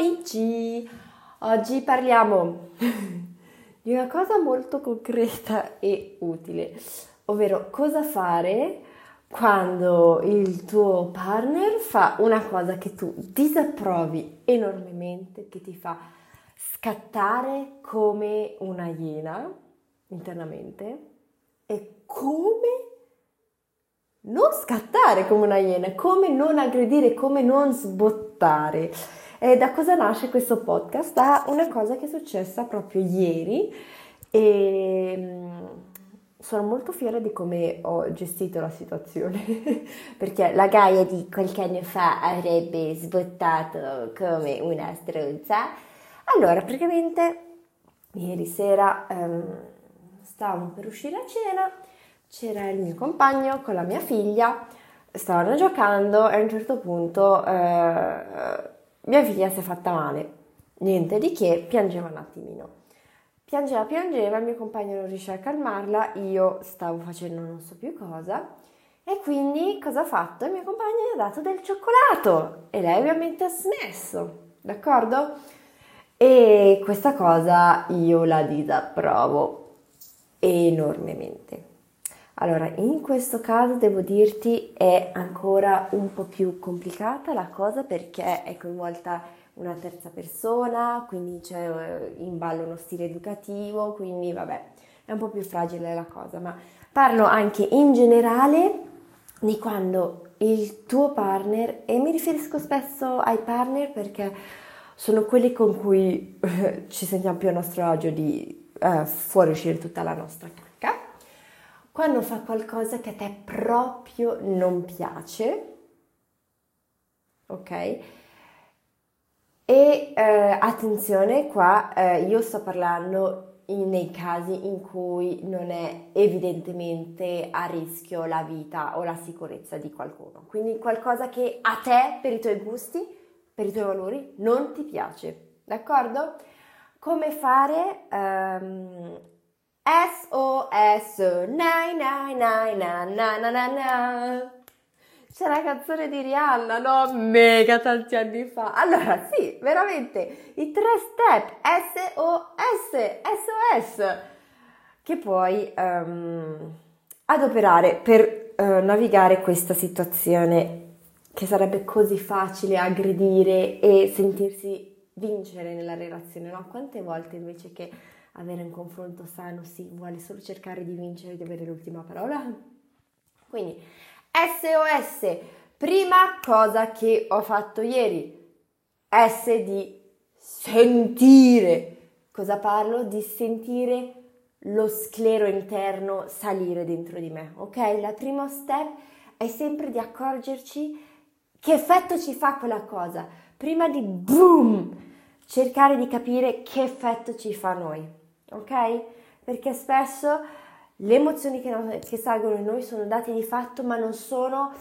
amici! Oggi parliamo di una cosa molto concreta e utile, ovvero cosa fare quando il tuo partner fa una cosa che tu disapprovi enormemente, che ti fa scattare come una iena internamente e come non scattare come una iena, come non aggredire, come non sbottare. E da cosa nasce questo podcast? Da una cosa che è successa proprio ieri e mm, sono molto fiera di come ho gestito la situazione perché la Gaia di qualche anno fa avrebbe sbottato come una struzza. Allora, praticamente ieri sera um, stavamo per uscire a cena c'era il mio compagno con la mia figlia, stavano giocando e a un certo punto eh, mia figlia si è fatta male. Niente di che, piangeva un attimino. Piangeva, piangeva, il mio compagno non riusciva a calmarla, io stavo facendo non so più cosa e quindi cosa ha fatto? Il mio compagno gli ha dato del cioccolato e lei ovviamente ha smesso, d'accordo? E questa cosa io la disapprovo enormemente. Allora, in questo caso devo dirti è ancora un po' più complicata la cosa perché è coinvolta una terza persona, quindi c'è eh, in ballo uno stile educativo, quindi vabbè, è un po' più fragile la cosa, ma parlo anche in generale di quando il tuo partner, e mi riferisco spesso ai partner perché sono quelli con cui ci sentiamo più a nostro agio di eh, fuoriuscire tutta la nostra cacca quando fa qualcosa che a te proprio non piace, ok? E eh, attenzione qua, eh, io sto parlando in, nei casi in cui non è evidentemente a rischio la vita o la sicurezza di qualcuno. Quindi qualcosa che a te, per i tuoi gusti, per i tuoi valori, non ti piace, d'accordo? Come fare? Um, SOS, nai nai nai na na na na na. C'è la canzone di Rihanna, no? Mega tanti anni fa. Allora, sì, veramente, i tre step SOS, SOS, che puoi um, adoperare per uh, navigare questa situazione che sarebbe così facile aggredire e sentirsi vincere nella relazione, no? Quante volte invece che avere un confronto sano si vuole solo cercare di vincere, di avere l'ultima parola. Quindi SOS, prima cosa che ho fatto ieri, S di sentire. Cosa parlo? Di sentire lo sclero interno salire dentro di me, ok? Il primo step è sempre di accorgerci che effetto ci fa quella cosa, prima di boom, cercare di capire che effetto ci fa a noi ok? Perché spesso le emozioni che, che salgono in noi sono dati di fatto, ma non sono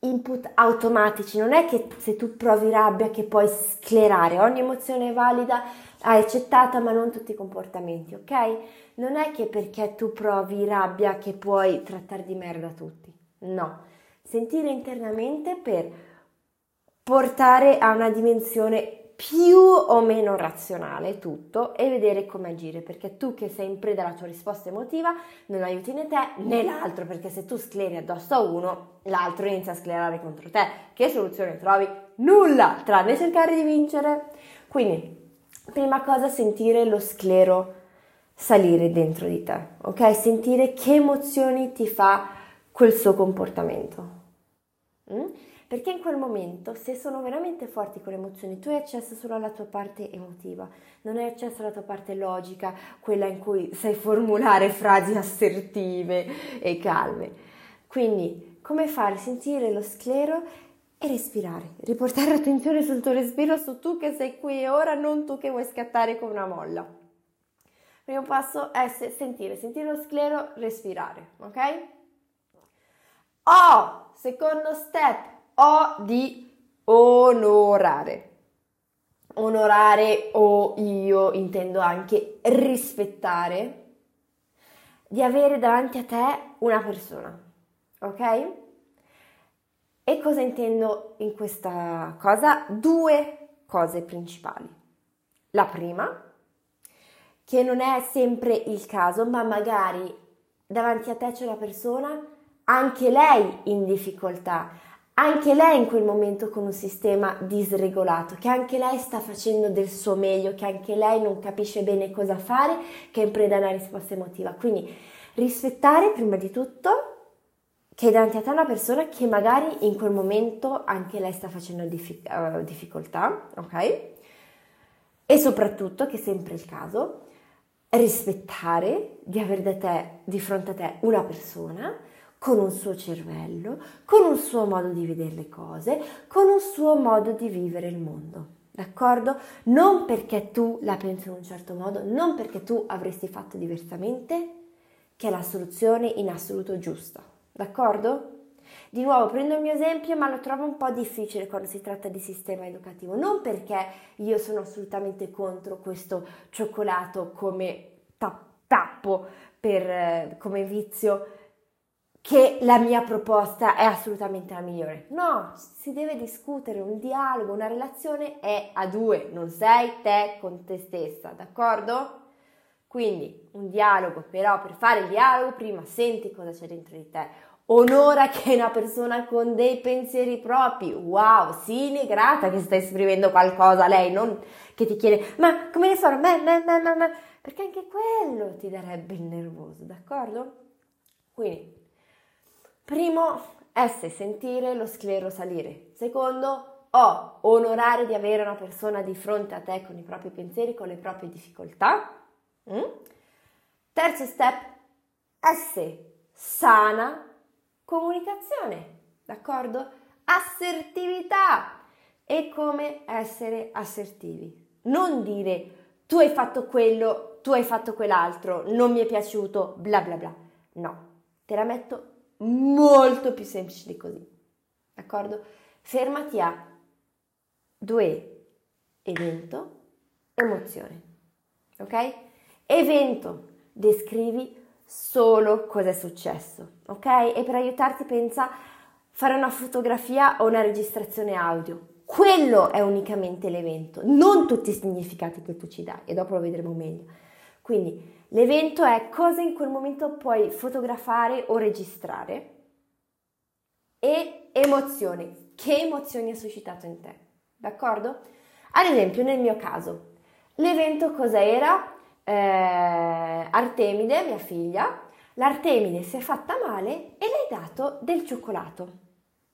input automatici. Non è che se tu provi rabbia che puoi sclerare, ogni emozione è valida, hai accettata, ma non tutti i comportamenti, ok? Non è che perché tu provi rabbia che puoi trattare di merda tutti. No, sentire internamente per portare a una dimensione più o meno razionale tutto e vedere come agire, perché tu che sei in preda alla tua risposta emotiva non aiuti né te né l'altro, perché se tu scleri addosso a uno, l'altro inizia a sclerare contro te. Che soluzione trovi? Nulla, tranne cercare di vincere. Quindi, prima cosa, sentire lo sclero salire dentro di te, ok? Sentire che emozioni ti fa quel suo comportamento. Mm? Perché in quel momento, se sono veramente forti quelle emozioni, tu hai accesso solo alla tua parte emotiva, non hai accesso alla tua parte logica, quella in cui sai formulare frasi assertive e calme. Quindi, come fare? Sentire lo sclero e respirare, riportare l'attenzione sul tuo respiro, su tu che sei qui e ora, non tu che vuoi scattare come una molla. Primo passo è sentire, sentire lo sclero, respirare, ok? Oh, secondo step, o di onorare. Onorare o io intendo anche rispettare di avere davanti a te una persona, ok? E cosa intendo in questa cosa? Due cose principali. La prima, che non è sempre il caso, ma magari davanti a te c'è una persona, anche lei in difficoltà, anche lei in quel momento con un sistema disregolato, che anche lei sta facendo del suo meglio, che anche lei non capisce bene cosa fare, che è in preda a una risposta emotiva. Quindi rispettare prima di tutto che davanti a te una persona che magari in quel momento anche lei sta facendo diffi- uh, difficoltà, ok? E soprattutto, che è sempre il caso, rispettare di avere da te, di fronte a te una persona con un suo cervello, con un suo modo di vedere le cose, con un suo modo di vivere il mondo. D'accordo? Non perché tu la pensi in un certo modo, non perché tu avresti fatto diversamente, che è la soluzione in assoluto giusta. D'accordo? Di nuovo prendo il mio esempio, ma lo trovo un po' difficile quando si tratta di sistema educativo, non perché io sono assolutamente contro questo cioccolato come tappo per, eh, come vizio che la mia proposta è assolutamente la migliore. No, si deve discutere, un dialogo, una relazione è a due, non sei te con te stessa, d'accordo? Quindi un dialogo, però per fare il dialogo prima senti cosa c'è dentro di te. Onora che è una persona con dei pensieri propri. Wow, sii grata che stai esprimendo qualcosa a lei, non che ti chiede ma come ne farò? Beh, beh, beh, beh, perché anche quello ti darebbe il nervoso, d'accordo? Quindi, primo, S, sentire lo sclero salire. Secondo, O, onorare di avere una persona di fronte a te con i propri pensieri, con le proprie difficoltà. Mm? Terzo step, S, sana comunicazione, d'accordo? Assertività e come essere assertivi. Non dire tu hai fatto quello, tu hai fatto quell'altro, non mi è piaciuto, bla bla bla. No, te la metto molto più semplice di così, d'accordo? Fermati a due evento, emozione, ok? Evento, descrivi solo cosa è successo, ok? E per aiutarti pensa fare una fotografia o una registrazione audio. Quello è unicamente l'evento, non tutti i significati che tu ci dai e dopo lo vedremo meglio. Quindi l'evento è cosa in quel momento puoi fotografare o registrare e emozione, che emozioni ha suscitato in te, d'accordo? Ad esempio nel mio caso, l'evento cosa era? eh, Artemide, mia figlia, l'Artemide si è fatta male e le hai dato del cioccolato.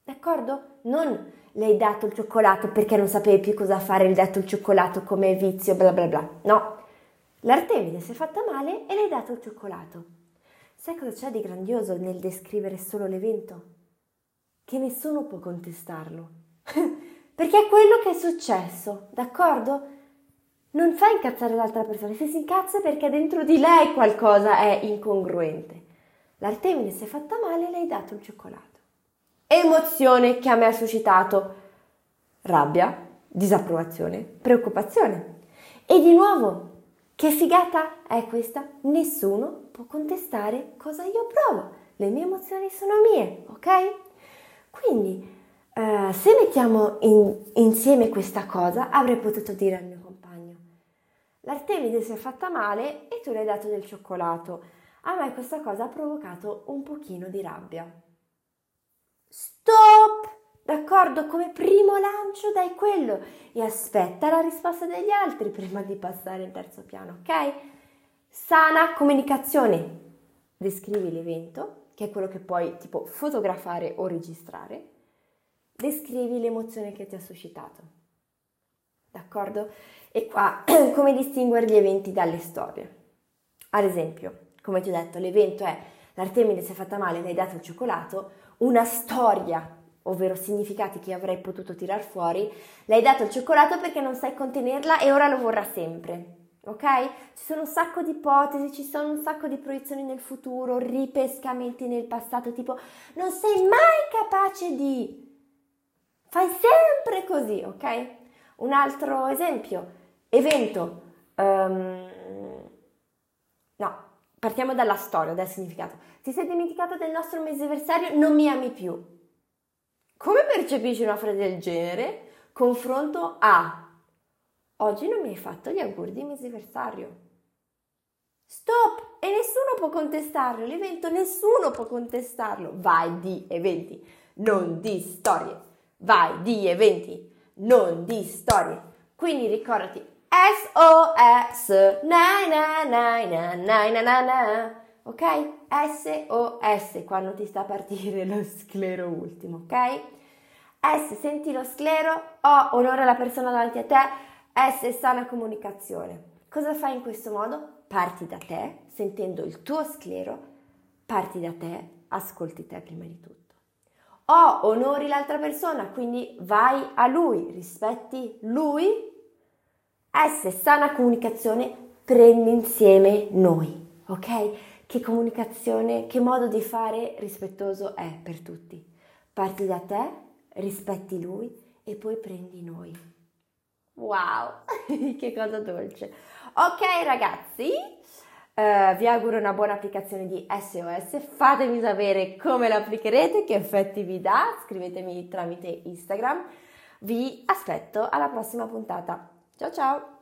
D'accordo? Non le hai dato il cioccolato perché non sapevi più cosa fare, le hai dato il cioccolato come vizio, bla bla bla. No, l'Artemide si è fatta male e le hai dato il cioccolato. Sai cosa c'è di grandioso nel descrivere solo l'evento? Che nessuno può contestarlo. perché è quello che è successo, d'accordo? non fa incazzare l'altra persona, se si incazza è perché dentro di lei qualcosa è incongruente. L'artemide si è fatta male e le hai dato il cioccolato. Emozione che a me ha suscitato rabbia, disapprovazione, preoccupazione. E di nuovo, che figata è questa? Nessuno può contestare cosa io provo. Le mie emozioni sono mie, ok? Quindi, eh, se mettiamo in, insieme questa cosa, avrei potuto dire al mio L'Artemide si è fatta male e tu le hai dato del cioccolato. A me questa cosa ha provocato un pochino di rabbia. Stop! D'accordo? Come primo lancio dai quello e aspetta la risposta degli altri prima di passare al terzo piano, ok? Sana comunicazione. Descrivi l'evento, che è quello che puoi tipo fotografare o registrare. Descrivi l'emozione che ti ha suscitato. D'accordo? E qua come distinguere gli eventi dalle storie? Ad esempio, come ti ho detto, l'evento è l'Artemide si è fatta male, le hai dato il cioccolato, una storia, ovvero significati che avrei potuto tirar fuori, le hai dato il cioccolato perché non sai contenerla e ora lo vorrà sempre. Ok? Ci sono un sacco di ipotesi, ci sono un sacco di proiezioni nel futuro, ripescamenti nel passato, tipo non sei mai capace di... Fai sempre così, ok? Un altro esempio, Evento. Um, no, partiamo dalla storia, dal significato. Ti sei dimenticato del nostro mesiversario? Non mi ami più. Come percepisci una frase del genere? Confronto a oggi non mi hai fatto gli auguri di mesiversario. Stop! E nessuno può contestarlo, l'evento nessuno può contestarlo. Vai di eventi, non di storie. Vai di eventi, non di storie. Quindi ricordati SOS, na na na na na na na na, ok? SOS quando ti sta a partire lo sclero ultimo, ok? S, senti lo sclero, O, onora la persona davanti a te, S, sana comunicazione. Cosa fai in questo modo? Parti da te, sentendo il tuo sclero, parti da te, ascolti te prima di tutto. O, onori l'altra persona, quindi vai a lui, rispetti lui S, sana comunicazione, prendi insieme noi, ok? Che comunicazione, che modo di fare rispettoso è per tutti. Parti da te, rispetti lui e poi prendi noi. Wow, che cosa dolce. Ok ragazzi, uh, vi auguro una buona applicazione di SOS, fatemi sapere come lo applicherete, che effetti vi dà, scrivetemi tramite Instagram. Vi aspetto alla prossima puntata. Ciao ciao!